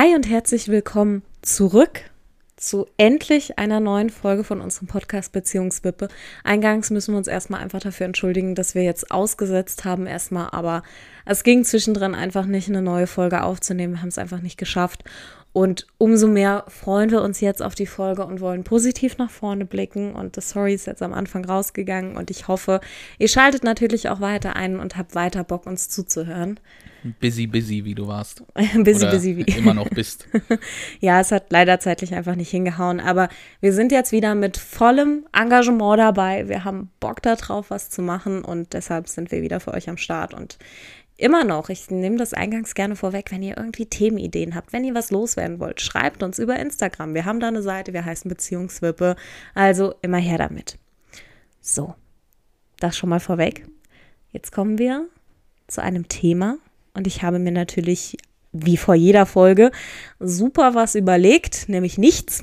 Hi und herzlich willkommen zurück zu endlich einer neuen Folge von unserem Podcast Beziehungswippe. Eingangs müssen wir uns erstmal einfach dafür entschuldigen, dass wir jetzt ausgesetzt haben erstmal, aber es ging zwischendrin einfach nicht, eine neue Folge aufzunehmen. Wir haben es einfach nicht geschafft. Und umso mehr freuen wir uns jetzt auf die Folge und wollen positiv nach vorne blicken. Und das Sorry ist jetzt am Anfang rausgegangen. Und ich hoffe, ihr schaltet natürlich auch weiter ein und habt weiter Bock, uns zuzuhören. Busy, busy, wie du warst. busy, Oder busy, wie. Immer noch bist. ja, es hat leider zeitlich einfach nicht hingehauen. Aber wir sind jetzt wieder mit vollem Engagement dabei. Wir haben Bock darauf, was zu machen. Und deshalb sind wir wieder für euch am Start. Und immer noch, ich nehme das eingangs gerne vorweg, wenn ihr irgendwie Themenideen habt, wenn ihr was loswerden wollt, schreibt uns über Instagram. Wir haben da eine Seite, wir heißen Beziehungswippe. Also immer her damit. So, das schon mal vorweg. Jetzt kommen wir zu einem Thema und ich habe mir natürlich wie vor jeder Folge, super was überlegt, nämlich nichts.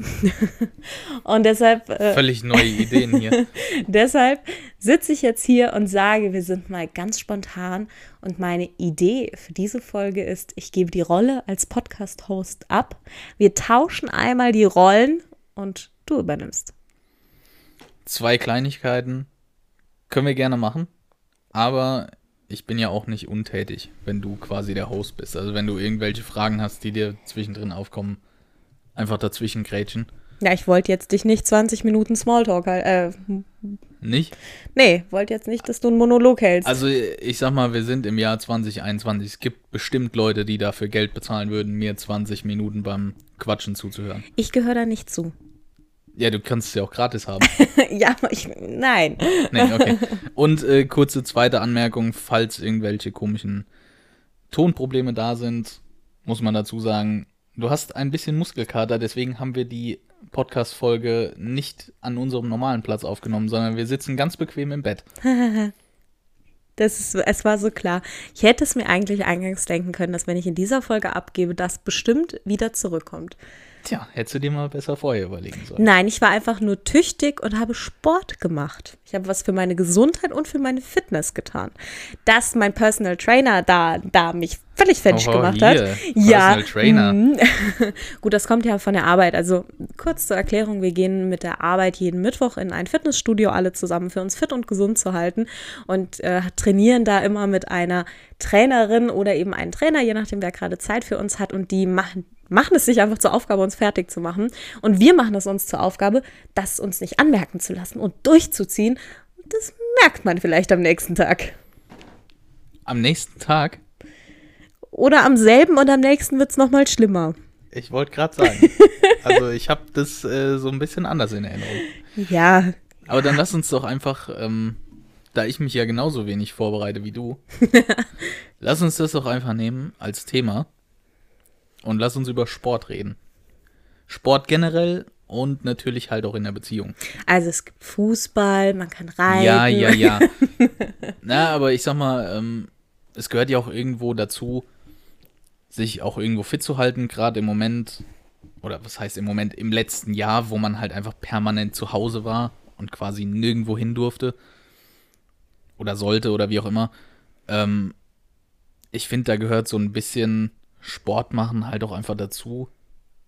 und deshalb. Äh, Völlig neue Ideen hier. deshalb sitze ich jetzt hier und sage, wir sind mal ganz spontan. Und meine Idee für diese Folge ist, ich gebe die Rolle als Podcast-Host ab. Wir tauschen einmal die Rollen und du übernimmst. Zwei Kleinigkeiten können wir gerne machen. Aber ich bin ja auch nicht untätig, wenn du quasi der Host bist. Also wenn du irgendwelche Fragen hast, die dir zwischendrin aufkommen, einfach dazwischen grätschen. Ja, ich wollte jetzt dich nicht 20 Minuten Smalltalk äh, Nicht? Nee, wollte jetzt nicht, dass du einen Monolog hältst. Also ich sag mal, wir sind im Jahr 2021. Es gibt bestimmt Leute, die dafür Geld bezahlen würden, mir 20 Minuten beim Quatschen zuzuhören. Ich gehöre da nicht zu. Ja, du kannst es ja auch gratis haben. ja, ich. Nein. Nee, okay. Und äh, kurze zweite Anmerkung, falls irgendwelche komischen Tonprobleme da sind, muss man dazu sagen, du hast ein bisschen Muskelkater, deswegen haben wir die Podcast-Folge nicht an unserem normalen Platz aufgenommen, sondern wir sitzen ganz bequem im Bett. Das ist, es war so klar. Ich hätte es mir eigentlich eingangs denken können, dass wenn ich in dieser Folge abgebe, das bestimmt wieder zurückkommt. Tja, hättest du dir mal besser vorher überlegen sollen. Nein, ich war einfach nur tüchtig und habe Sport gemacht. Ich habe was für meine Gesundheit und für meine Fitness getan. Dass mein Personal Trainer da, da mich völlig fertig oh, gemacht hier. hat. Personal ja. Trainer. Mhm. Gut, das kommt ja von der Arbeit. Also kurz zur Erklärung, wir gehen mit der Arbeit jeden Mittwoch in ein Fitnessstudio alle zusammen für uns fit und gesund zu halten und äh, trainieren da immer mit einer Trainerin oder eben einen Trainer, je nachdem, wer gerade Zeit für uns hat und die machen machen es sich einfach zur Aufgabe, uns fertig zu machen. Und wir machen es uns zur Aufgabe, das uns nicht anmerken zu lassen und durchzuziehen. Und das merkt man vielleicht am nächsten Tag. Am nächsten Tag? Oder am selben und am nächsten wird es nochmal schlimmer. Ich wollte gerade sagen. also ich habe das äh, so ein bisschen anders in Erinnerung. Ja. Aber dann lass uns doch einfach, ähm, da ich mich ja genauso wenig vorbereite wie du, lass uns das doch einfach nehmen als Thema und lass uns über Sport reden. Sport generell und natürlich halt auch in der Beziehung. Also es gibt Fußball, man kann reiten. Ja, ja, ja. Na, aber ich sag mal, ähm, es gehört ja auch irgendwo dazu, sich auch irgendwo fit zu halten, gerade im Moment, oder was heißt im Moment, im letzten Jahr, wo man halt einfach permanent zu Hause war und quasi nirgendwo hin durfte oder sollte oder wie auch immer. Ähm, ich finde, da gehört so ein bisschen Sport machen halt auch einfach dazu,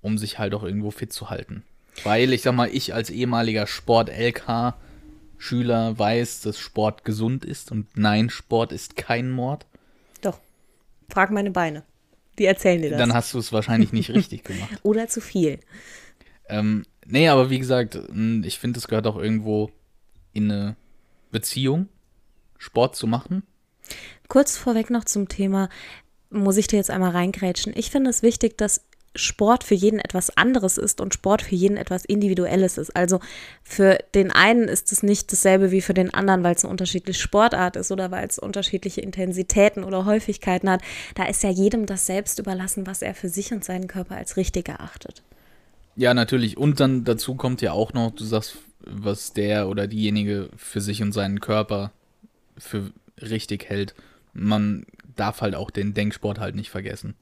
um sich halt auch irgendwo fit zu halten. Weil ich sag mal, ich als ehemaliger Sport-LK-Schüler weiß, dass Sport gesund ist und nein, Sport ist kein Mord. Doch. Frag meine Beine. Die erzählen dir das. Dann hast du es wahrscheinlich nicht richtig gemacht. Oder zu viel. Ähm, nee, aber wie gesagt, ich finde, es gehört auch irgendwo in eine Beziehung, Sport zu machen. Kurz vorweg noch zum Thema, muss ich dir jetzt einmal reingrätschen. Ich finde es wichtig, dass Sport für jeden etwas anderes ist und Sport für jeden etwas Individuelles ist. Also für den einen ist es nicht dasselbe wie für den anderen, weil es eine unterschiedliche Sportart ist oder weil es unterschiedliche Intensitäten oder Häufigkeiten hat. Da ist ja jedem das selbst überlassen, was er für sich und seinen Körper als richtig erachtet. Ja, natürlich. Und dann dazu kommt ja auch noch, du sagst, was der oder diejenige für sich und seinen Körper für richtig hält. Man darf halt auch den Denksport halt nicht vergessen.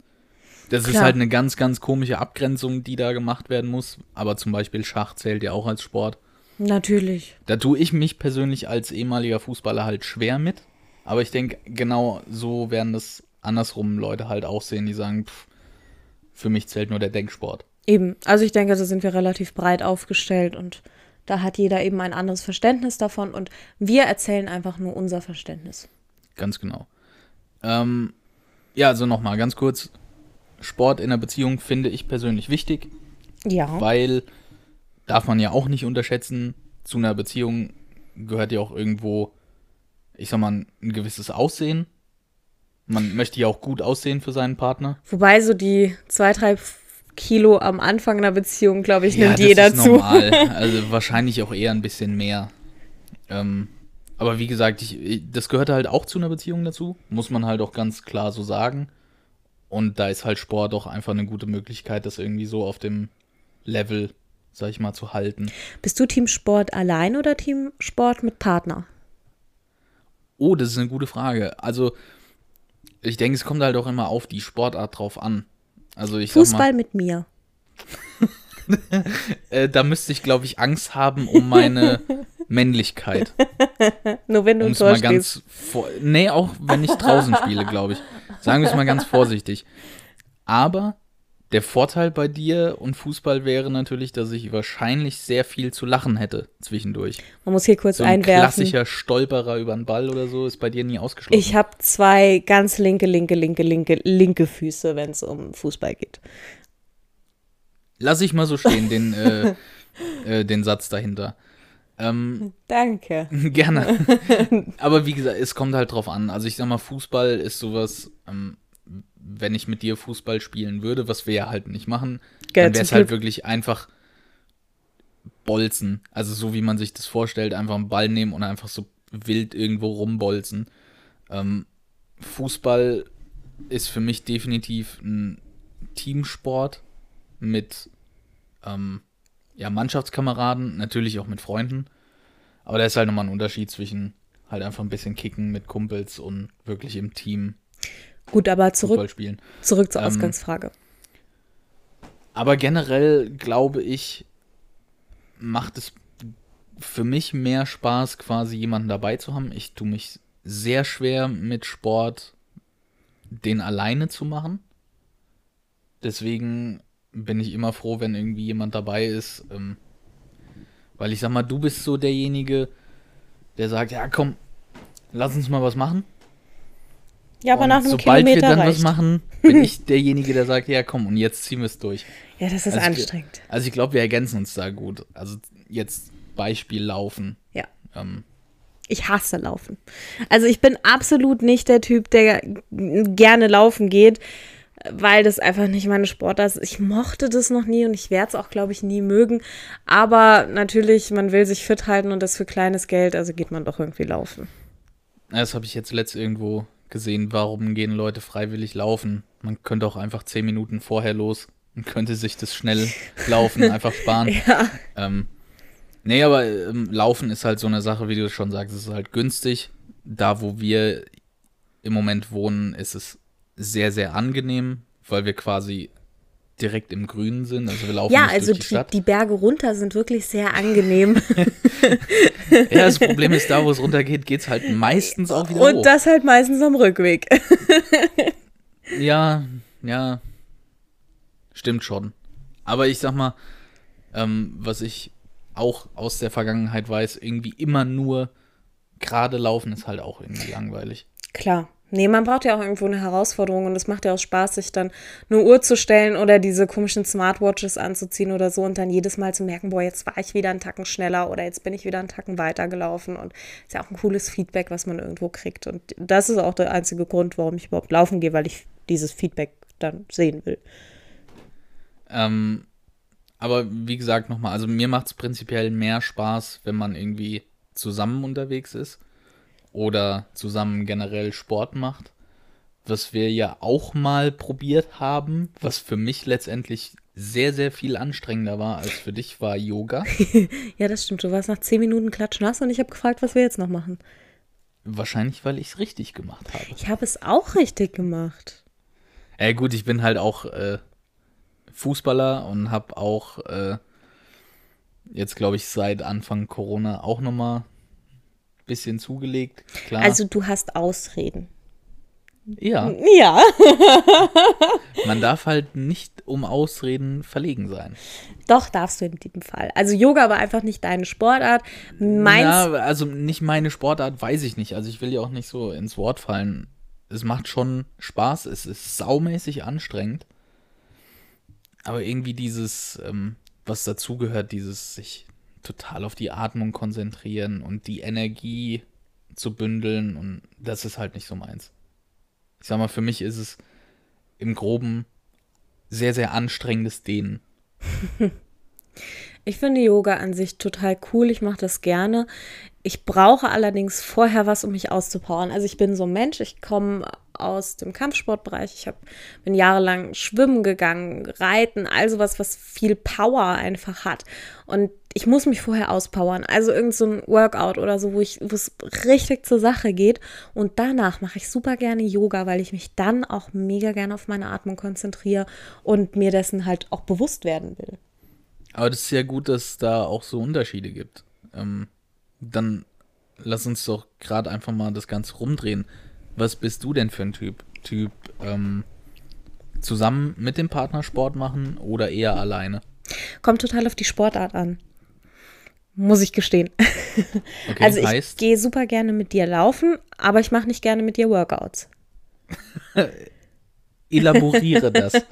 Das Klar. ist halt eine ganz, ganz komische Abgrenzung, die da gemacht werden muss. Aber zum Beispiel Schach zählt ja auch als Sport. Natürlich. Da tue ich mich persönlich als ehemaliger Fußballer halt schwer mit. Aber ich denke, genau so werden das andersrum Leute halt auch sehen, die sagen, pff, für mich zählt nur der Denksport. Eben, also ich denke, da sind wir relativ breit aufgestellt und da hat jeder eben ein anderes Verständnis davon und wir erzählen einfach nur unser Verständnis. Ganz genau. Ähm, ja, also nochmal ganz kurz. Sport in der Beziehung finde ich persönlich wichtig, Ja. weil darf man ja auch nicht unterschätzen. Zu einer Beziehung gehört ja auch irgendwo, ich sag mal, ein, gewisses Aussehen. Man möchte ja auch gut aussehen für seinen Partner. Wobei so die zwei, drei Kilo am Anfang einer Beziehung, glaube ich, ja, nimmt das jeder ist zu. normal. Also wahrscheinlich auch eher ein bisschen mehr. Ähm, aber wie gesagt, ich, ich- das gehört halt auch zu einer Beziehung dazu. Muss man halt auch ganz klar so sagen. Und da ist halt Sport auch einfach eine gute Möglichkeit, das irgendwie so auf dem Level, sag ich mal, zu halten. Bist du Teamsport allein oder Teamsport mit Partner? Oh, das ist eine gute Frage. Also, ich denke, es kommt halt auch immer auf die Sportart drauf an. Also, ich Fußball mal, mit mir. äh, da müsste ich, glaube ich, Angst haben um meine Männlichkeit. Nur wenn du Um Tor mal ganz vor Nee, auch wenn ich draußen spiele, glaube ich. Sagen wir es mal ganz vorsichtig. Aber der Vorteil bei dir und Fußball wäre natürlich, dass ich wahrscheinlich sehr viel zu lachen hätte zwischendurch. Man muss hier kurz So ein einwerfen. klassischer Stolperer über den Ball oder so ist bei dir nie ausgeschlossen. Ich habe zwei ganz linke, linke, linke, linke, linke Füße, wenn es um Fußball geht. Lass ich mal so stehen, den, äh, äh, den Satz dahinter. Ähm, Danke. Gerne. Aber wie gesagt, es kommt halt drauf an. Also ich sag mal, Fußball ist sowas, ähm, wenn ich mit dir Fußball spielen würde, was wir ja halt nicht machen, Gell, dann wäre es halt wirklich einfach Bolzen. Also so wie man sich das vorstellt, einfach einen Ball nehmen und einfach so wild irgendwo rumbolzen. Ähm, Fußball ist für mich definitiv ein Teamsport mit ähm, ja, Mannschaftskameraden, natürlich auch mit Freunden. Aber da ist halt nochmal ein Unterschied zwischen halt einfach ein bisschen kicken mit Kumpels und wirklich im Team Gut, aber zurück, zurück zur Ähm, Ausgangsfrage. Aber generell glaube ich, macht es für mich mehr Spaß, quasi jemanden dabei zu haben. Ich tue mich sehr schwer mit Sport, den alleine zu machen. Deswegen bin ich immer froh, wenn irgendwie jemand dabei ist. Ähm, weil ich sag mal, du bist so derjenige, der sagt, ja komm, lass uns mal was machen. Ja, aber Und nach einem sobald wir Kilometer dann reicht. was machen, bin ich derjenige, der sagt, ja komm, und jetzt ziehen wir es durch. Ja, das ist Also ich- anstrengend. Also ich glaube, wir ergänzen uns da gut. Also jetzt Beispiel Laufen. Ja. Ähm, Ich hasse Laufen. Also ich bin absolut nicht der Typ, der gerne laufen geht, weil das einfach nicht meine Sportart ist. Ich mochte das noch nie und ich werde es auch, glaube ich, nie mögen. Aber natürlich, man will sich fit halten und das für kleines Geld, also geht man doch irgendwie laufen. das habe ich jetzt letzt irgendwo gesehen. Warum gehen Leute freiwillig laufen? Man könnte auch einfach zehn Minuten vorher los und könnte sich das schnell laufen einfach sparen. Ja. Ähm, nee, aber ähm, Laufen ist halt so eine Sache, wie du schon sagst, es ist halt günstig. Da, wo wir im Moment wohnen, ist es sehr, sehr angenehm, weil wir quasi direkt im Grünen sind. Also wir laufen Ja, nicht also durch die die, Stadt. die Berge runter sind wirklich sehr angenehm. Ja, das Problem ist, da wo es runtergeht, geht es halt meistens auch wieder hoch. und das halt meistens am Rückweg. Ja, ja. Stimmt schon. Aber ich sag mal, ähm, was ich auch aus der Vergangenheit weiß, irgendwie immer nur gerade laufen ist halt auch irgendwie langweilig. Klar. Nee, man braucht ja auch irgendwo eine Herausforderung und es macht ja auch Spaß, sich dann eine Uhr zu stellen oder diese komischen Smartwatches anzuziehen oder so und dann jedes Mal zu merken, boah, jetzt war ich wieder einen Tacken schneller oder jetzt bin ich wieder einen Tacken weitergelaufen und ist ja auch ein cooles Feedback, was man irgendwo kriegt und das ist auch der einzige Grund, warum ich überhaupt laufen gehe, weil ich dieses Feedback dann sehen will. Ähm, aber wie gesagt, nochmal, also mir macht es prinzipiell mehr Spaß, wenn man irgendwie zusammen unterwegs ist oder zusammen generell Sport macht. Was wir ja auch mal probiert haben, was für mich letztendlich sehr, sehr viel anstrengender war als für dich, war Yoga. Ja, das stimmt. Du warst nach zehn Minuten klatschnass und ich habe gefragt, was wir jetzt noch machen. Wahrscheinlich, weil ich es richtig gemacht habe. Ich habe es auch richtig gemacht. Ja gut, ich bin halt auch äh, Fußballer und habe auch äh, jetzt, glaube ich, seit Anfang Corona auch nochmal bisschen zugelegt. Klar. Also du hast Ausreden. Ja. Ja. Man darf halt nicht um Ausreden verlegen sein. Doch, darfst du in diesem Fall. Also Yoga war einfach nicht deine Sportart. Meins. Ja, also nicht meine Sportart, weiß ich nicht. Also ich will ja auch nicht so ins Wort fallen. Es macht schon Spaß, es ist saumäßig anstrengend. Aber irgendwie dieses, ähm, was dazugehört, dieses sich total auf die Atmung konzentrieren und die Energie zu bündeln und das ist halt nicht so meins. Ich sag mal, für mich ist es im Groben sehr, sehr anstrengendes Dehnen. Ich finde Yoga an sich total cool. Ich mache das gerne. Ich brauche allerdings vorher was, um mich auszupowern. Also ich bin so ein Mensch, ich komme aus dem Kampfsportbereich. Ich hab, bin jahrelang schwimmen gegangen, reiten, also was, was viel Power einfach hat. Und ich muss mich vorher auspowern. Also irgend so ein Workout oder so, wo ich, wo es richtig zur Sache geht. Und danach mache ich super gerne Yoga, weil ich mich dann auch mega gerne auf meine Atmung konzentriere und mir dessen halt auch bewusst werden will. Aber das ist ja gut, dass es da auch so Unterschiede gibt. Ähm, dann lass uns doch gerade einfach mal das Ganze rumdrehen. Was bist du denn für ein Typ? Typ ähm, zusammen mit dem Partner Sport machen oder eher alleine? Kommt total auf die Sportart an. Muss ich gestehen. Okay, also ich heißt, gehe super gerne mit dir laufen, aber ich mache nicht gerne mit dir Workouts. elaboriere das.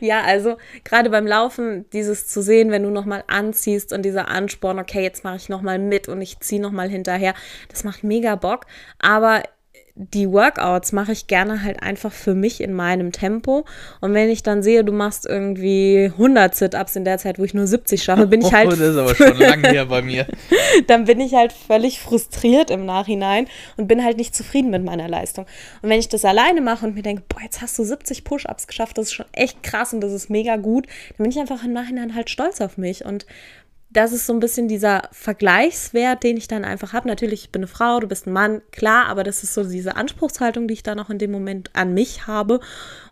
Ja, also gerade beim Laufen, dieses zu sehen, wenn du nochmal anziehst und dieser Ansporn, okay, jetzt mache ich nochmal mit und ich ziehe nochmal hinterher, das macht mega Bock. Aber die Workouts mache ich gerne halt einfach für mich in meinem Tempo. Und wenn ich dann sehe, du machst irgendwie 100 Sit-Ups in der Zeit, wo ich nur 70 schaffe, bin ich halt oh, das ist aber schon lange her bei mir. dann bin ich halt völlig frustriert im Nachhinein und bin halt nicht zufrieden mit meiner Leistung. Und wenn ich das alleine mache und mir denke, boah, jetzt hast du 70 Push-Ups geschafft, das ist schon echt krass und das ist mega gut, dann bin ich einfach im Nachhinein halt stolz auf mich. Und das ist so ein bisschen dieser Vergleichswert, den ich dann einfach habe. Natürlich, ich bin eine Frau, du bist ein Mann, klar, aber das ist so diese Anspruchshaltung, die ich dann auch in dem Moment an mich habe.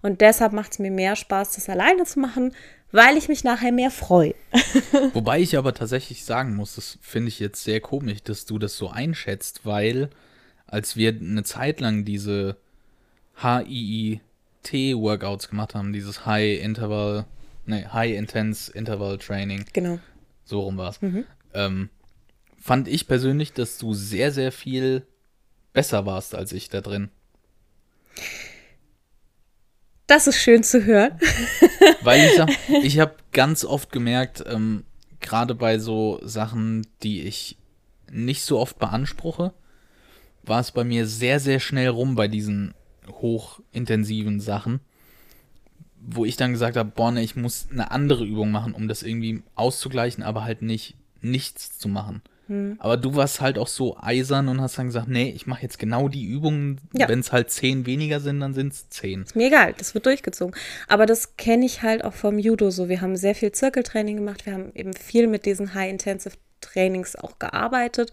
Und deshalb macht es mir mehr Spaß, das alleine zu machen, weil ich mich nachher mehr freue. Wobei ich aber tatsächlich sagen muss, das finde ich jetzt sehr komisch, dass du das so einschätzt, weil als wir eine Zeit lang diese HIIT-Workouts gemacht haben, dieses High Interval, nee, High Intense Interval Training, Genau. So rum war es, ähm, fand ich persönlich, dass du sehr, sehr viel besser warst als ich da drin. Das ist schön zu hören. Weil ich sag, ich habe ganz oft gemerkt, ähm, gerade bei so Sachen, die ich nicht so oft beanspruche, war es bei mir sehr, sehr schnell rum bei diesen hochintensiven Sachen, wo ich dann gesagt habe, boah, ne, ich muss eine andere Übung machen, um das irgendwie auszugleichen, aber halt nicht nichts zu machen. Hm. Aber du warst halt auch so eisern und hast dann gesagt, nee, ich mache jetzt genau die Übungen. Ja. Wenn es halt zehn weniger sind, dann sind es zehn. Ist mir egal, das wird durchgezogen. Aber das kenne ich halt auch vom Judo so. Wir haben sehr viel Zirkeltraining gemacht. Wir haben eben viel mit diesen High-Intensive-Trainings auch gearbeitet.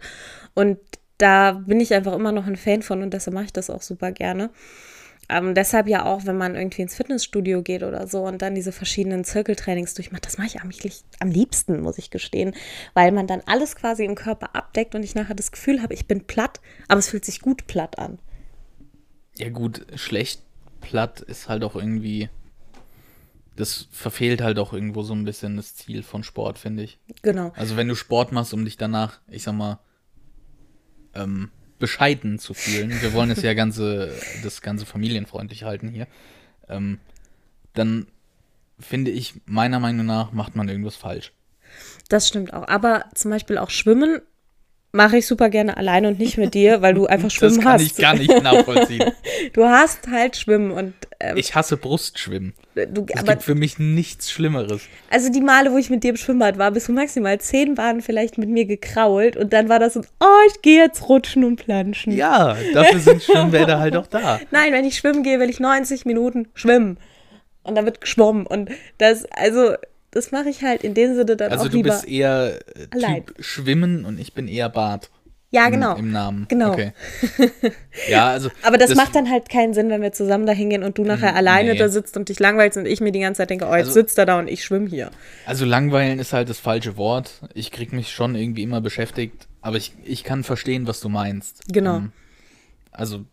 Und da bin ich einfach immer noch ein Fan von und deshalb mache ich das auch super gerne. Ähm, deshalb ja auch, wenn man irgendwie ins Fitnessstudio geht oder so und dann diese verschiedenen Zirkeltrainings durchmacht, das mache ich eigentlich am liebsten, muss ich gestehen, weil man dann alles quasi im Körper abdeckt und ich nachher das Gefühl habe, ich bin platt, aber es fühlt sich gut platt an. Ja gut, schlecht platt ist halt auch irgendwie, das verfehlt halt auch irgendwo so ein bisschen das Ziel von Sport, finde ich. Genau. Also wenn du Sport machst, um dich danach, ich sag mal, ähm, bescheiden zu fühlen, wir wollen es ja ganze, das ganze familienfreundlich halten hier, ähm, dann finde ich, meiner Meinung nach, macht man irgendwas falsch. Das stimmt auch. Aber zum Beispiel auch Schwimmen mache ich super gerne alleine und nicht mit dir, weil du einfach Schwimmen das kann hast. ich gar nicht nachvollziehen. Du hast halt Schwimmen und ähm, Ich hasse Brustschwimmen. du, Es gibt für mich nichts Schlimmeres. also die Male, wo ich mit dir im Schwimmbad war, bist du maximal zehn Bahnen vielleicht mit mir gekrault und dann war das so, oh, ich gehe jetzt rutschen und planschen. Ja, dafür sind Schwimmbäder halt auch da. Nein, wenn ich schwimmen gehe, will ich 90 Minuten schwimmen. Und dann wird geschwommen. Und das, also, das mache ich halt in dem Sinne dann Also auch du lieber. bist eher äh, allein. Typ Schwimmen und ich bin eher Bad. ja, genau. Im, Namen. Genau. Okay. Ja, also. Aber das, macht dann halt keinen Sinn, wenn wir zusammen da hingehen und du nachher Mm, alleine nee. da sitzt und dich langweilst und ich mir die ganze Zeit denke, oh, jetzt Also- sitzt er da und ich schwimme hier. Also langweilen ist halt das falsche Wort. Ich krieg mich schon irgendwie immer beschäftigt, aber ich, ich kann verstehen, was du meinst. Genau. Ähm, also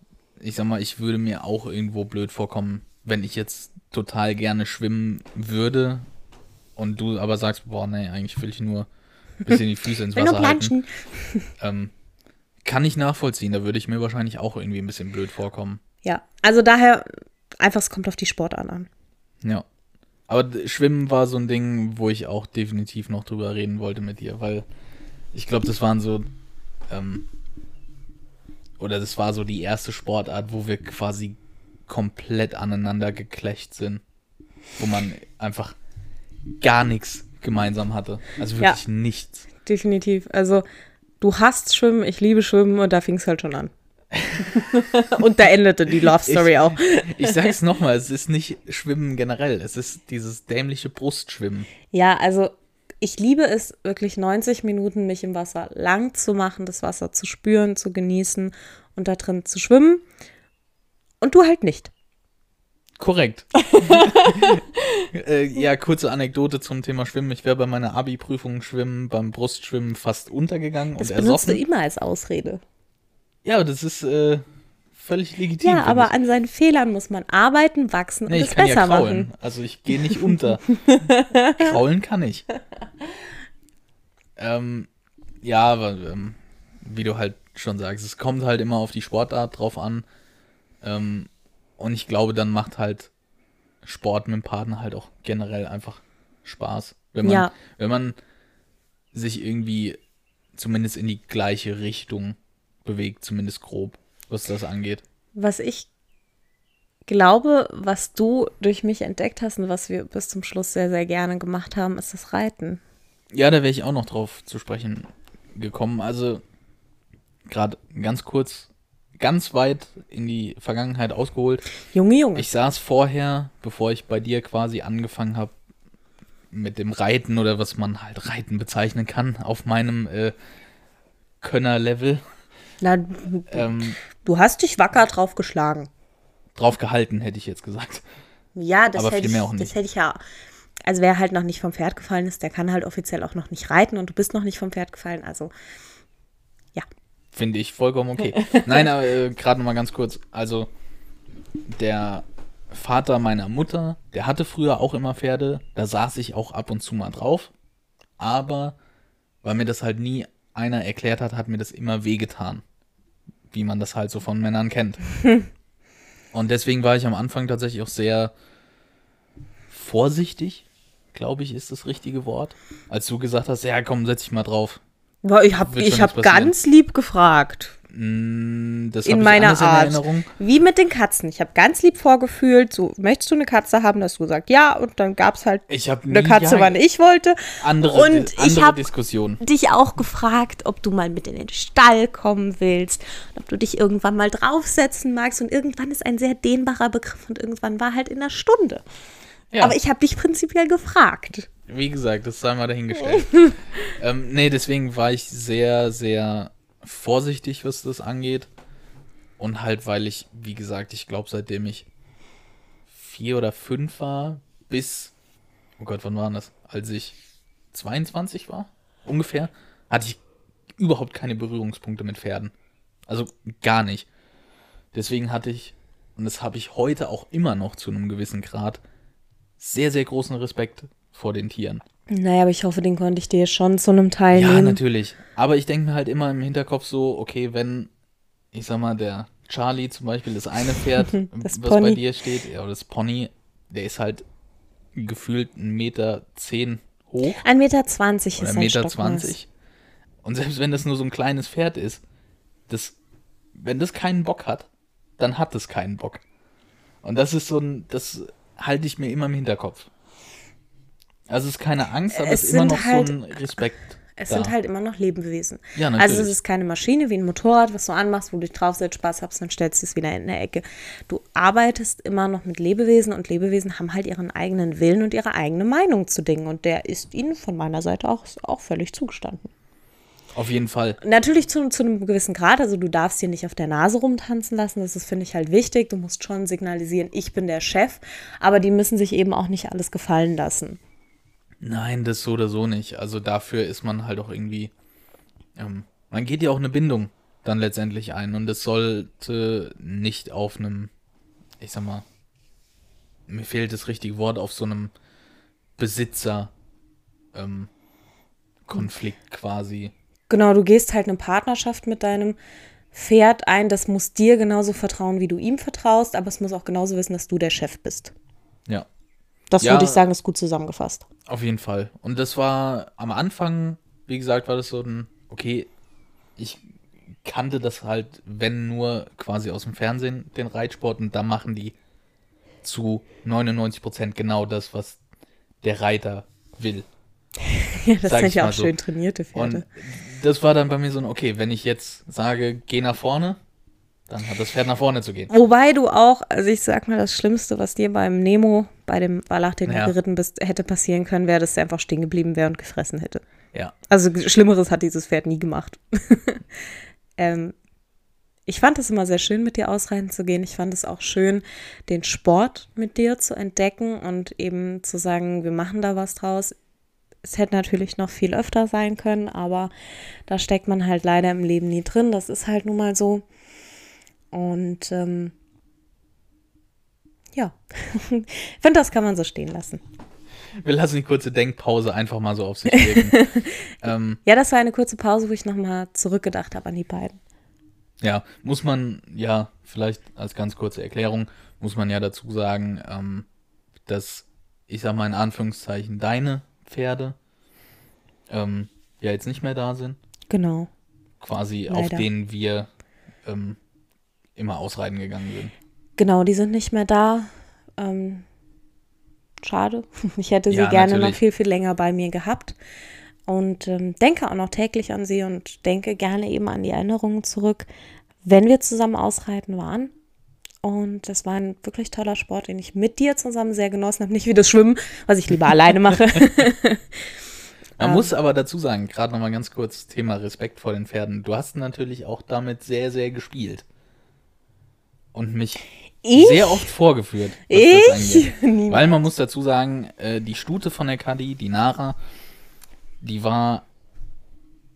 ich sag mal, ich würde mir auch irgendwo blöd vorkommen, wenn ich jetzt total gerne schwimmen würde und du aber sagst, boah, nee, eigentlich will ich nur ein bisschen die Füße ins Wasser halten. Ähm, kann ich nachvollziehen, da würde ich mir wahrscheinlich auch irgendwie ein bisschen blöd vorkommen. Ja, also daher einfach, es kommt auf die Sportart an. Ja. Aber Schwimmen war so ein Ding, wo ich auch definitiv noch drüber reden wollte mit dir, weil ich glaube, das waren so, ähm, oder das war so die erste Sportart, wo wir quasi komplett aneinander geklecht sind. Wo man einfach gar nichts gemeinsam hatte. Also Ja. wirklich nichts. Definitiv. Also, du hast Schwimmen, ich liebe Schwimmen und da fing es halt schon an. und da endete die Love Story auch. Ich sag's nochmal, es ist nicht Schwimmen generell, es ist dieses dämliche Brustschwimmen. Ja, also ich liebe es wirklich 90 Minuten, mich im Wasser lang zu machen, das Wasser zu spüren, zu genießen und da drin zu schwimmen. Und du halt nicht. Korrekt. äh, ja, kurze Anekdote zum Thema Schwimmen. Ich wäre bei meiner Abi-Prüfung Schwimmen, beim Brustschwimmen fast untergegangen Das und benutzt du ersoffen. immer als Ausrede. Ja, aber das ist äh, völlig legitim. Ja, aber ich. an seinen Fehlern muss man arbeiten, wachsen und nee, es ich kann besser ja kraulen. machen. Also ich gehe nicht unter. kraulen kann ich. Ähm, ja, aber ähm, wie du halt schon sagst, es kommt halt immer auf die Sportart drauf an. Ähm, und ich glaube, dann macht halt Sport mit dem Partner halt auch generell einfach Spaß. Wenn man, Ja. wenn man sich irgendwie zumindest in die gleiche Richtung bewegt, zumindest grob, was das angeht. Was ich glaube, was du durch mich entdeckt hast und was wir bis zum Schluss sehr, sehr gerne gemacht haben, ist das Reiten. Ja, da wäre ich auch noch drauf zu sprechen gekommen. Also, gerade ganz kurz, ganz weit in die Vergangenheit ausgeholt. Junge, Junge. Ich saß vorher, bevor ich bei dir quasi angefangen habe, mit dem Reiten oder was man halt Reiten bezeichnen kann, auf meinem äh, Könnerlevel Na, ähm, du hast dich wacker drauf geschlagen. drauf gehalten, hätte ich jetzt gesagt. Ja, das Aber hätte viel ich, mehr auch das nicht. hätte ich ja. Also wer halt noch nicht vom Pferd gefallen ist, der kann halt offiziell auch noch nicht reiten und du bist noch nicht vom Pferd gefallen. Also Finde ich vollkommen okay. Nein, aber äh, gerade noch mal ganz kurz. Also, der Vater meiner Mutter, der hatte früher auch immer Pferde. Da saß ich auch ab und zu mal drauf. Aber, weil mir das halt nie einer erklärt hat, hat mir das immer wehgetan. Wie man das halt so von Männern kennt. und deswegen war ich am Anfang tatsächlich auch sehr vorsichtig, glaube ich, ist das richtige Wort. Als du gesagt hast, ja komm, setz dich mal drauf. Ich habe ich hab ganz lieb gefragt. Mm, Das in ich meiner anders Art. in Erinnerung. Wie mit den Katzen. Ich habe ganz lieb vorgefühlt, so, möchtest du eine Katze haben? Da hast du gesagt, ja. Und dann gab es halt Ich habe eine Katze, wann ich wollte. andere, Und andere ich hab- Diskussion. dich auch gefragt, ob du mal mit in den Stall kommen willst, ob du dich irgendwann mal draufsetzen magst. Und irgendwann ist ein sehr dehnbarer Begriff und irgendwann war halt in einer Stunde. Ja, Aber ich habe dich prinzipiell gefragt. Wie gesagt, das sei mal dahingestellt. ähm, nee, deswegen war ich sehr, sehr vorsichtig, was das angeht. Und halt, weil ich, wie gesagt, ich glaube, seitdem ich vier oder fünf war, bis, oh Gott, wann war das? Als ich 22 war, ungefähr, hatte ich überhaupt keine Berührungspunkte mit Pferden. Also gar nicht. Deswegen hatte ich, und das habe ich heute auch immer noch zu einem gewissen Grad, sehr, sehr großen Respekt vor den Tieren. Naja, aber ich hoffe, den konnte ich dir schon zu einem Teil Ja, nehmen. natürlich. Aber ich denke mir halt immer im Hinterkopf so, okay, wenn, ich sag mal, der Charlie zum Beispiel, das eine Pferd, Das was Pony. bei dir steht, ja, oder das Pony, der ist halt gefühlt 1,10 Meter zehn hoch 1,20 Meter zwanzig ist 1,20 ein Meter. 20. Und selbst wenn das nur so ein kleines Pferd ist, das, wenn das keinen Bock hat, dann hat es keinen Bock. Und das ist so ein, das halte ich mir immer im Hinterkopf. Also es ist keine Angst, aber es, ist immer noch halt- so ein Respekt. Es da. sind halt immer noch Lebewesen. Ja, natürlich. Also es ist keine Maschine wie ein Motorrad, was du anmachst, wo du dich draufsetzt, Spaß hast, dann stellst du es wieder in der Ecke. Du arbeitest immer noch mit Lebewesen und Lebewesen haben halt ihren eigenen Willen und ihre eigene Meinung zu Dingen. Und der ist ihnen von meiner Seite auch, auch völlig zugestanden. Auf jeden Fall. Natürlich zu, zu einem gewissen Grad, also du darfst dir nicht auf der Nase rumtanzen lassen, das ist, finde ich, halt wichtig. Du musst schon signalisieren, ich bin der Chef, aber die müssen sich eben auch nicht alles gefallen lassen. Nein, das so oder so nicht. Also dafür ist man halt auch irgendwie. Ähm, man geht ja auch eine Bindung dann letztendlich ein. Und es sollte nicht auf einem, ich sag mal, mir fehlt das richtige Wort, auf so einem Besitzer ähm, Konflikt quasi. Genau, du gehst halt eine Partnerschaft mit deinem Pferd ein, das muss dir genauso vertrauen, wie du ihm vertraust, aber es muss auch genauso wissen, dass du der Chef bist. Ja. Das Ja. würde ich sagen, ist gut zusammengefasst. Auf jeden Fall. Und das war am Anfang, wie gesagt, war das so ein, okay, ich kannte das halt, wenn nur quasi aus dem Fernsehen, den Reitsport, und da machen die zu 99 Prozent genau das, was der Reiter will. Ja, das sind ja auch so. schön trainierte Pferde. Und das war dann bei mir so ein, okay, wenn ich jetzt sage, geh nach vorne, dann hat das Pferd nach vorne zu gehen. Wobei du auch, also ich sag mal, das Schlimmste, was dir beim Nemo, bei dem Wallach, den Ja. du geritten bist, hätte passieren können, wäre, dass er einfach stehen geblieben wäre und gefressen hätte. Ja. Also Schlimmeres hat dieses Pferd nie gemacht. ähm, ich fand es immer sehr schön, mit dir ausreiten zu gehen. Ich fand es auch schön, den Sport mit dir zu entdecken und eben zu sagen, wir machen da was draus. Es hätte natürlich noch viel öfter sein können, aber da steckt man halt leider im Leben nie drin. Das ist halt nun mal so. Und ähm, ja, ich finde, das kann man so stehen lassen. Wir lassen die kurze Denkpause einfach mal so auf sich wirken. ähm, Ja, das war eine kurze Pause, wo ich nochmal zurückgedacht habe an die beiden. Ja, muss man ja, vielleicht als ganz kurze Erklärung, muss man ja dazu sagen, ähm, dass, ich sag mal in Anführungszeichen, deine Pferde ähm, ja jetzt nicht mehr da sind. Genau. Quasi auf Leider. denen wir ähm, immer ausreiten gegangen sind. Genau, die sind nicht mehr da. Ähm, schade. Ich hätte sie Ja, gerne noch natürlich. viel, viel länger bei mir gehabt. Und ähm, denke auch noch täglich an sie und denke gerne eben an die Erinnerungen zurück, wenn wir zusammen ausreiten waren. Und das war ein wirklich toller Sport, den ich mit dir zusammen sehr genossen habe. Nicht wie das Schwimmen, was ich lieber alleine mache. Man Ähm. muss aber dazu sagen, gerade nochmal ganz kurz Thema Respekt vor den Pferden. Du hast natürlich auch damit sehr, sehr gespielt. Und mich Ich? sehr oft vorgeführt. Ich? Weil man muss dazu sagen, äh, die Stute von der Kadi, die Nara, die war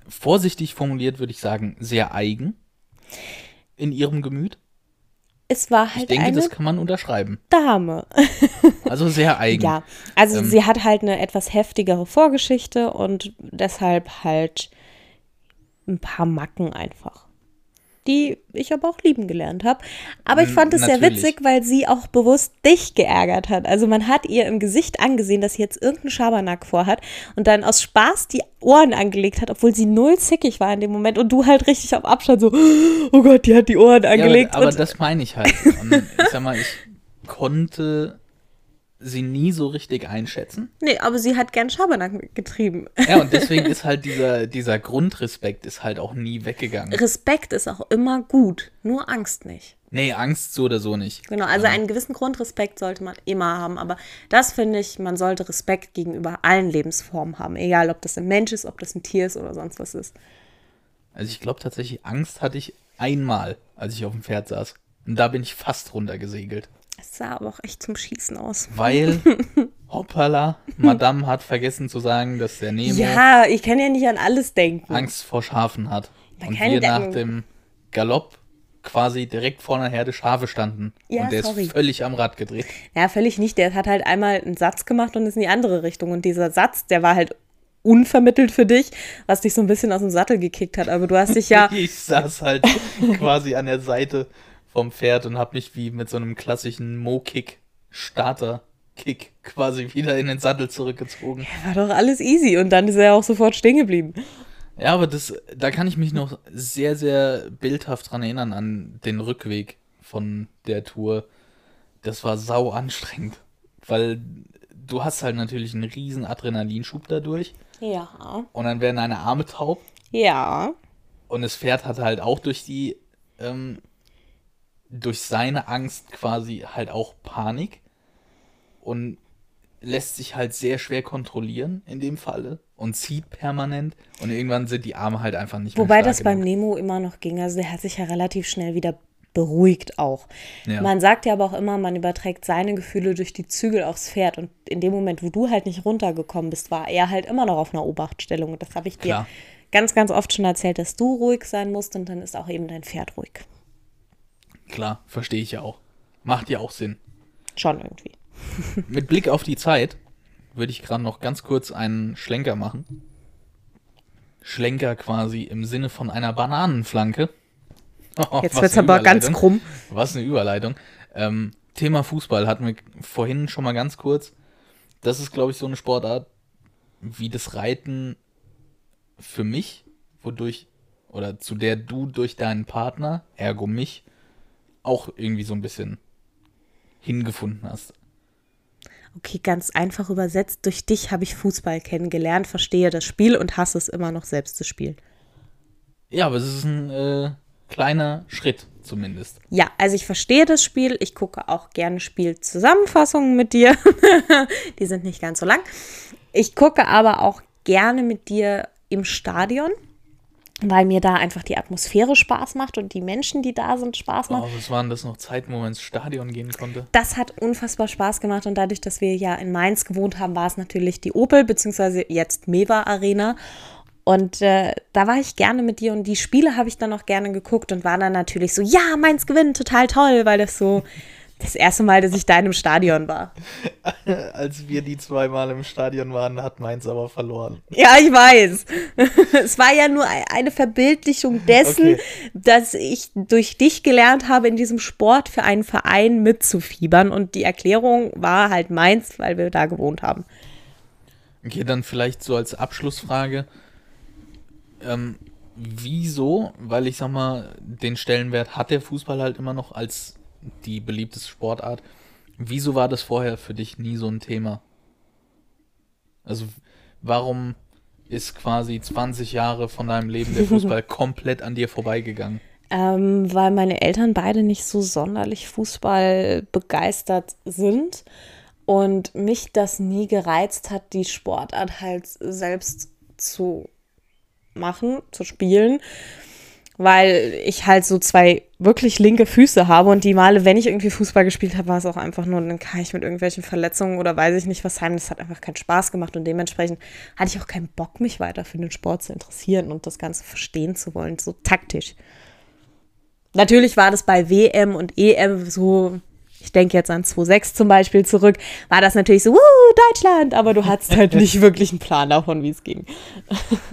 vorsichtig formuliert, würde ich sagen, sehr eigen in ihrem Gemüt. Es war Ich halt denke, eine das kann man unterschreiben. Dame. Also sehr eigen. Ja, also Ähm. sie hat halt eine etwas heftigere Vorgeschichte und deshalb halt ein paar Macken einfach. Die ich aber auch lieben gelernt habe. Aber ich Mm, fand es sehr witzig, weil sie auch bewusst dich geärgert hat. Also man hat ihr im Gesicht angesehen, dass sie jetzt irgendeinen Schabernack vorhat und dann aus Spaß die Ohren angelegt hat, obwohl sie null zickig war in dem Moment und du halt richtig auf Abstand so, oh Gott, die hat die Ohren Ja, angelegt. aber, aber und das meine ich halt. Ich sag mal, ich konnte sie nie so richtig einschätzen. nee, aber sie hat gern Schabernack getrieben. Ja, und deswegen ist halt dieser, dieser Grundrespekt ist halt auch nie weggegangen. Respekt ist auch immer gut, nur Angst nicht. Nee, Angst so oder so nicht. Genau, also einen gewissen Grundrespekt sollte man immer haben, aber das finde ich, man sollte Respekt gegenüber allen Lebensformen haben, egal ob das ein Mensch ist, ob das ein Tier ist oder sonst was ist. Also ich glaube tatsächlich, Angst hatte ich einmal, als ich auf dem Pferd saß. Und da bin ich fast runtergesegelt. Es sah aber auch echt zum Schießen aus. Weil, hoppala, Madame hat vergessen zu sagen, dass der Nemo Ja, ich kann ja nicht an alles denken. Angst vor Schafen hat. Man Und kann wir nach dem Galopp quasi direkt vor einer Herde Schafe standen. Ja, und der sorry. ist völlig am Rad gedreht. Ja, völlig nicht. Der hat halt einmal einen Satz gemacht und ist in die andere Richtung. Und dieser Satz, der war halt unvermittelt für dich, was dich so ein bisschen aus dem Sattel gekickt hat. Aber du hast dich ja, Ich saß halt quasi an der Seite vom Pferd und habe mich wie mit so einem klassischen Mo-Kick, Starter-Kick quasi wieder in den Sattel zurückgezogen. war doch alles easy. Und dann ist er auch sofort stehen geblieben. Ja, aber das, da kann ich mich noch sehr, sehr bildhaft dran erinnern an den Rückweg von der Tour. Das war sau anstrengend, weil du hast halt natürlich einen riesen Adrenalinschub dadurch Ja. und dann werden deine Arme taub Ja. und das Pferd hat halt auch durch die, ähm, durch seine Angst quasi halt auch Panik und lässt sich halt sehr schwer kontrollieren in dem Falle und zieht permanent und irgendwann sind die Arme halt einfach nicht Wobei mehr das stark beim genug. Nemo immer noch ging. Also der hat sich ja relativ schnell wieder beruhigt auch. Ja. Man sagt ja aber auch immer, man überträgt seine Gefühle durch die Zügel aufs Pferd. Und in dem Moment, wo du halt nicht runtergekommen bist, war er halt immer noch auf einer Obachtstellung. Und das habe ich dir Klar. ganz, ganz oft schon erzählt, dass du ruhig sein musst und dann ist auch eben dein Pferd ruhig. Klar, verstehe ich ja auch. Macht ja auch Sinn. Schon irgendwie. Mit Blick auf die Zeit würde ich gerade noch ganz kurz einen Schlenker machen. Schlenker quasi im Sinne von einer Bananenflanke. Oh, Jetzt wird es aber ganz krumm. Was eine Überleitung. Ähm, Thema Fußball hatten wir vorhin schon mal ganz kurz. Das ist, glaube ich, so eine Sportart wie das Reiten für mich, wodurch, oder zu der du durch deinen Partner, ergo mich, auch irgendwie so ein bisschen hingefunden hast. Okay, ganz einfach übersetzt. Durch dich habe ich Fußball kennengelernt, verstehe das Spiel und hasse es immer noch selbst zu spielen. Ja, aber es ist ein äh, kleiner Schritt zumindest. Ja, also ich verstehe das Spiel. Ich gucke auch gerne Spielzusammenfassungen mit dir. Die sind nicht ganz so lang. Ich gucke aber auch gerne mit dir im Stadion weil mir da einfach die Atmosphäre Spaß macht und die Menschen, die da sind, Spaß machen. Oh, was waren das noch Zeiten, wo man ins Stadion gehen konnte? Das hat unfassbar Spaß gemacht und dadurch, dass wir ja in Mainz gewohnt haben, war es natürlich die Opel, beziehungsweise jetzt Mewa Arena. Und äh, da war ich gerne mit dir und die Spiele habe ich dann auch gerne geguckt und war dann natürlich so, ja, Mainz gewinnt, total toll, weil das so das erste Mal, dass ich da in einem Stadion war. Als wir die zweimal im Stadion waren, hat Mainz aber verloren. Ja, ich weiß. es war ja nur eine Verbildlichung dessen, okay. dass ich durch dich gelernt habe, in diesem Sport für einen Verein mitzufiebern. Und die Erklärung war halt Mainz, weil wir da gewohnt haben. Okay, dann vielleicht so als Abschlussfrage. Ähm, wieso? Weil ich sag mal, den Stellenwert hat der Fußball halt immer noch als die beliebteste Sportart. Wieso war das vorher für dich nie so ein Thema? Also, warum ist quasi 20 Jahre von deinem Leben der Fußball komplett an dir vorbeigegangen? Ähm, weil meine Eltern beide nicht so sonderlich Fußball begeistert sind und mich das nie gereizt hat, die Sportart halt selbst zu machen, zu spielen weil ich halt so zwei wirklich linke Füße habe und die Male, wenn ich irgendwie Fußball gespielt habe, war es auch einfach nur, dann kann ich mit irgendwelchen Verletzungen oder weiß ich nicht was heim. Das hat einfach keinen Spaß gemacht und dementsprechend hatte ich auch keinen Bock, mich weiter für den Sport zu interessieren und das Ganze verstehen zu wollen, so taktisch. Natürlich war das bei WM und EM so, ich denke jetzt an 2.6 zum Beispiel zurück, war das natürlich so, Wuh, Deutschland, aber du hattest halt nicht wirklich einen Plan davon, wie es ging.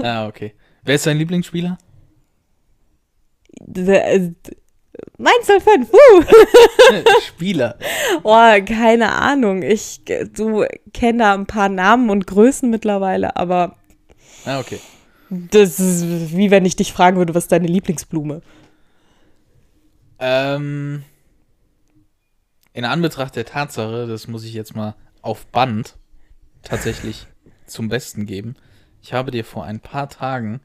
Ah, okay. Wer ist dein Lieblingsspieler? Mainz 05, uh. Spieler. Oh, keine Ahnung. Ich du kenn da ein paar Namen und Größen mittlerweile, aber. Ah, okay. Das ist wie wenn ich dich fragen würde, was ist deine Lieblingsblume? Ähm. In Anbetracht der Tatsache, das muss ich jetzt mal auf Band tatsächlich zum Besten geben. Ich habe dir vor ein paar Tagen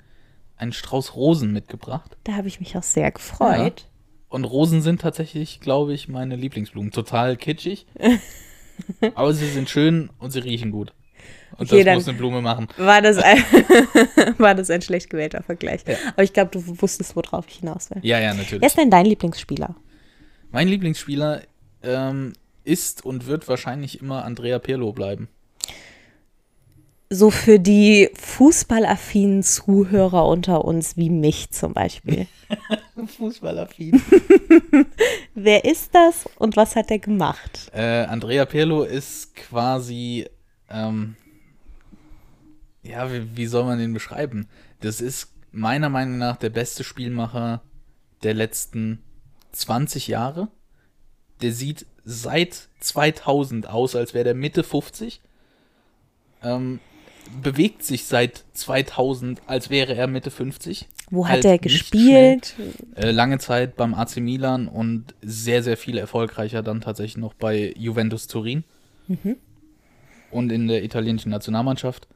einen Strauß Rosen mitgebracht. Da habe ich mich auch sehr gefreut. Ja. Und Rosen sind tatsächlich, glaube ich, meine Lieblingsblumen. Total kitschig. aber sie sind schön und sie riechen gut. Und okay, das muss eine Blume machen. War das ein, war das ein schlecht gewählter Vergleich. Ja. Aber ich glaube, du wusstest, worauf ich hinaus will. Ja, ja, natürlich. Wer ist denn dein Lieblingsspieler? Mein Lieblingsspieler ähm, ist und wird wahrscheinlich immer Andrea Pirlo bleiben so für die fußballaffinen Zuhörer unter uns, wie mich zum Beispiel. Fußballaffin. Wer ist das und was hat er gemacht? Äh, Andrea Pirlo ist quasi, ähm, ja, wie, wie soll man den beschreiben? Das ist meiner Meinung nach der beste Spielmacher der letzten 20 Jahre. Der sieht seit 2000 aus, als wäre der Mitte 50. Ähm, bewegt sich seit 2000, als wäre er Mitte 50. Wo halt hat er gespielt? Äh, lange Zeit beim AC Milan und sehr, sehr viel erfolgreicher dann tatsächlich noch bei Juventus Turin. Mhm. Und in der italienischen Nationalmannschaft.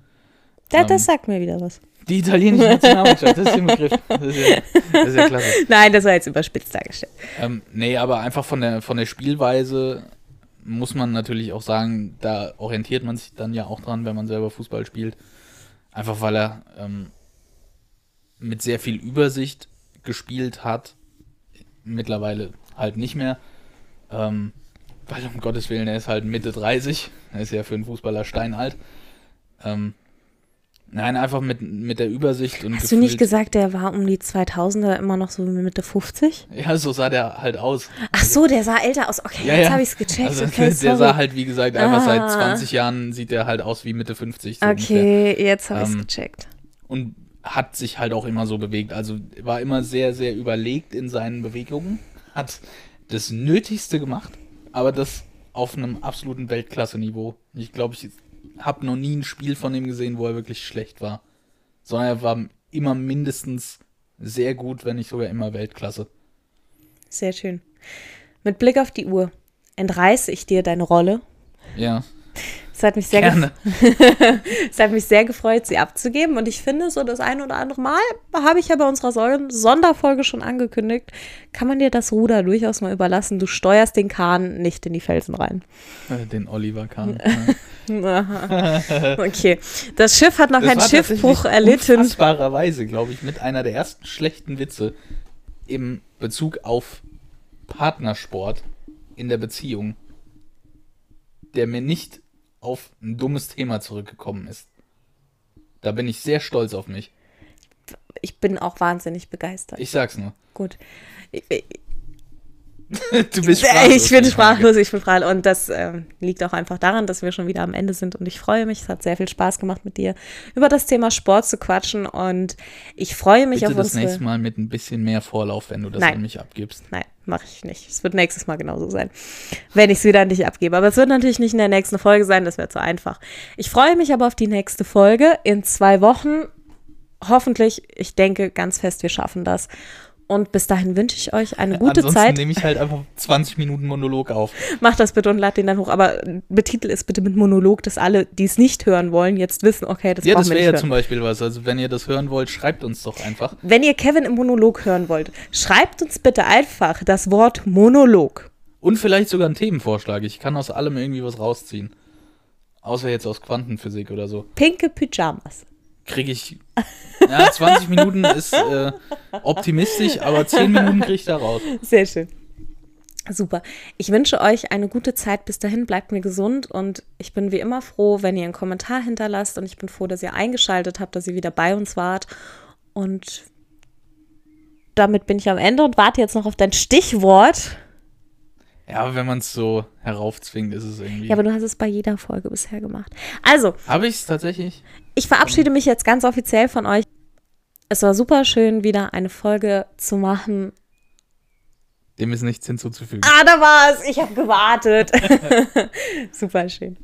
Da, ähm, das sagt mir wieder was. Die italienische Nationalmannschaft, das ist der Begriff. Das ist, ja, das ist ja klasse. Nein, das war jetzt überspitzt dargestellt. Ähm, nee, aber einfach von der, von der Spielweise muss man natürlich auch sagen, da orientiert man sich dann ja auch dran, wenn man selber Fußball spielt. Einfach weil er ähm, mit sehr viel Übersicht gespielt hat. Mittlerweile halt nicht mehr. Ähm, weil um Gottes Willen, er ist halt Mitte 30. Er ist ja für einen Fußballer steinalt. Ähm, Nein, einfach mit, mit der Übersicht und Hast du nicht gefühlt- gesagt, der war um die 2000er immer noch so Mitte 50? Ja, so sah der halt aus. Ach so, der sah älter aus. Okay, Ja, jetzt ja. habe ich es gecheckt. Also, okay, der sorry. sah halt, wie gesagt, einfach Ah. seit 20 Jahren sieht der halt aus wie Mitte 50. So ungefähr. okay, jetzt habe ich es Ähm, gecheckt. Und hat sich halt auch immer so bewegt. Also war immer sehr, sehr überlegt in seinen Bewegungen. Hat das Nötigste gemacht, aber das auf einem absoluten Weltklasse-Niveau. Ich glaube, ich habe noch nie ein Spiel von ihm gesehen, wo er wirklich schlecht war. Sondern er war immer mindestens sehr gut, wenn nicht sogar immer Weltklasse. Sehr schön. Mit Blick auf die Uhr entreiße ich dir deine Rolle. Ja, Es hat mich sehr, gerne. es hat mich sehr gefreut, sie abzugeben. Und ich finde, so das ein oder andere Mal, habe ich ja bei unserer Son- Sonderfolge schon angekündigt, kann man dir das Ruder durchaus mal überlassen. Du steuerst den Kahn nicht in die Felsen rein. Äh, Den Oliver Kahn. Okay. Das Schiff hat noch Das Schiffbruch erlitten. Unfassbarerweise, glaube ich, mit einer der ersten schlechten Witze im Bezug auf Partnersport in der Beziehung, der mir nicht auf ein dummes Thema zurückgekommen ist. Da bin ich sehr stolz auf mich. Ich bin auch wahnsinnig begeistert. Ich sag's nur. Gut. Ich, ich, Du bist ich sprachlos, bin ich sprachlos, ich bin sprachlos. Und das ähm, liegt auch einfach daran, dass wir schon wieder am Ende sind. Und ich freue mich, es hat sehr viel Spaß gemacht mit dir, über das Thema Sport zu quatschen. Und ich freue mich Bitte auf das unsere. nächste Mal mit ein bisschen mehr Vorlauf, wenn du das Nein. an mich abgibst. Nein, mache ich nicht. Es wird nächstes Mal genauso sein, wenn ich es wieder an dich abgebe. Aber es wird natürlich nicht in der nächsten Folge sein, das wäre zu einfach. Ich freue mich aber auf die nächste Folge in zwei Wochen. Hoffentlich, ich denke ganz fest, wir schaffen das. Und bis dahin wünsche ich euch eine gute Ansonsten Zeit. nehme ich halt einfach 20 Minuten Monolog auf. Macht das bitte und lad den dann hoch. Aber betitel es bitte mit Monolog, dass alle, die es nicht hören wollen, jetzt wissen, okay, das ja, brauchen das wir wäre nicht ja hören. zum Beispiel was. Also wenn ihr das hören wollt, schreibt uns doch einfach. Wenn ihr Kevin im Monolog hören wollt, schreibt uns bitte einfach das Wort Monolog. Und vielleicht sogar einen Themenvorschlag. Ich kann aus allem irgendwie was rausziehen. Außer jetzt aus Quantenphysik oder so. Pinke Pyjamas. Kriege ich. Ja, 20 Minuten ist äh, optimistisch, aber 10 Minuten kriege ich da raus. Sehr schön. Super. Ich wünsche euch eine gute Zeit. Bis dahin bleibt mir gesund und ich bin wie immer froh, wenn ihr einen Kommentar hinterlasst und ich bin froh, dass ihr eingeschaltet habt, dass ihr wieder bei uns wart. Und damit bin ich am Ende und warte jetzt noch auf dein Stichwort. Ja, aber wenn man es so heraufzwingt, ist es irgendwie. Ja, aber du hast es bei jeder Folge bisher gemacht. Also, Habe ich es tatsächlich? Ich verabschiede mich jetzt ganz offiziell von euch. Es war super schön, wieder eine Folge zu machen. Dem ist nichts hinzuzufügen. Ah, da war es. Ich habe gewartet. super schön.